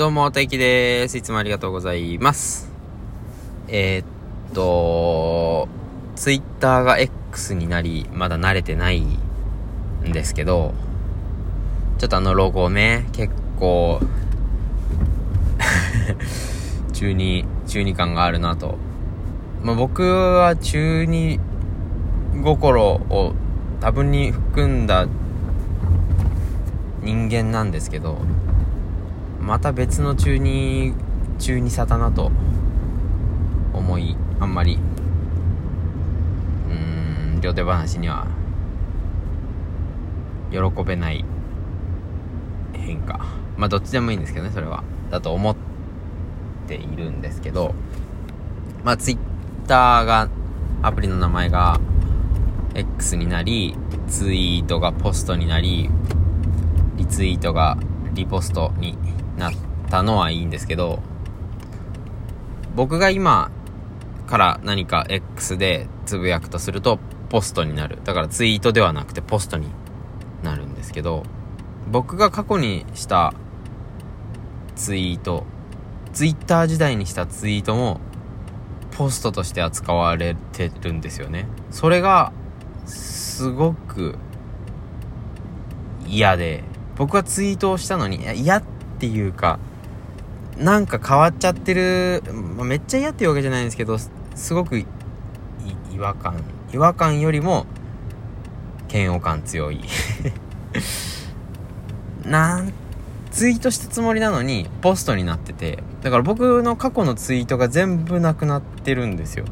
どうも、大輝です。いつもありがとうございます。えー、っと、ツイッターが X になり、まだ慣れてないんですけど、ちょっとあのロゴね、結構 中二、中二感があるなと。まあ、僕は中二心を多分に含んだ人間なんですけど、また別の中二中二差だなと思いあんまり。うーん両手話には喜べない変化。まあどっちでもいいんですけどねそれは。だと思っているんですけど。まあツイッターがアプリの名前が X になりツイートがポストになりリツイートがリポストになったのはいいんですけど、僕が今から何か X でつぶやくとするとポストになる。だからツイートではなくてポストになるんですけど、僕が過去にしたツイート、ツイッター時代にしたツイートもポストとして扱われてるんですよね。それがすごく嫌で、僕はツイートをしたのに、嫌ってっていうか、なんか変わっちゃってる、まあ、めっちゃ嫌っていうわけじゃないんですけど、すごく違和感、違和感よりも嫌悪感強い。なんツイートしたつもりなのにポストになっててだから僕の過去のツイートが全部なくなってるんですよ。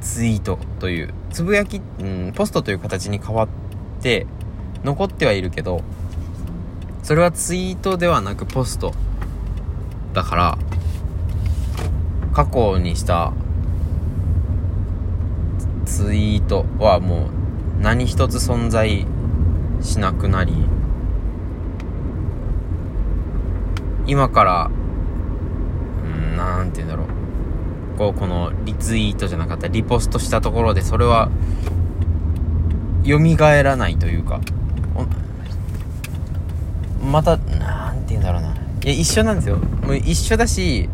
ツイートというつぶやき、うん、ポストという形に変わって残ってはいるけどそれはツイートではなくポストだから過去にしたツイートはもう何一つ存在しなくなり今からうんなんて言うんだろう。こうこのリツイートじゃなかったリポストしたところでそれは蘇らないというかまた、なんて言うんだろうな。いや、一緒なんですよ。もう一緒だし、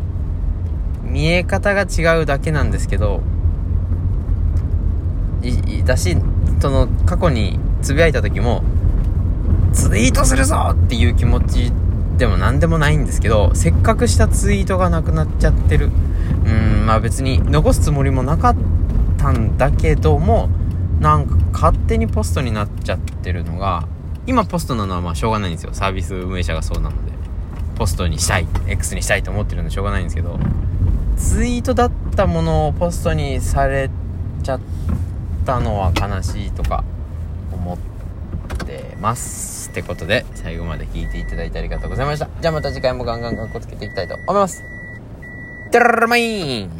見え方が違うだけなんですけど、い、だし、その、過去につぶやいた時も、ツイートするぞっていう気持ちでも何でもないんですけど、せっかくしたツイートがなくなっちゃってる。うん、まあ別に残すつもりもなかったんだけども、なんか勝手にポストになっちゃってるのが、今ポストなのはまあしょうがないんですよ。サービス運営者がそうなので。ポストにしたい X にしたいと思ってるんでしょうがないんですけど。ツイートだったものをポストにされちゃったのは悲しいとか思ってますってことで最後まで聞いていただいてありがとうございました。じゃあまた次回もガンガンガンコつけていきたいと思います。テララマイン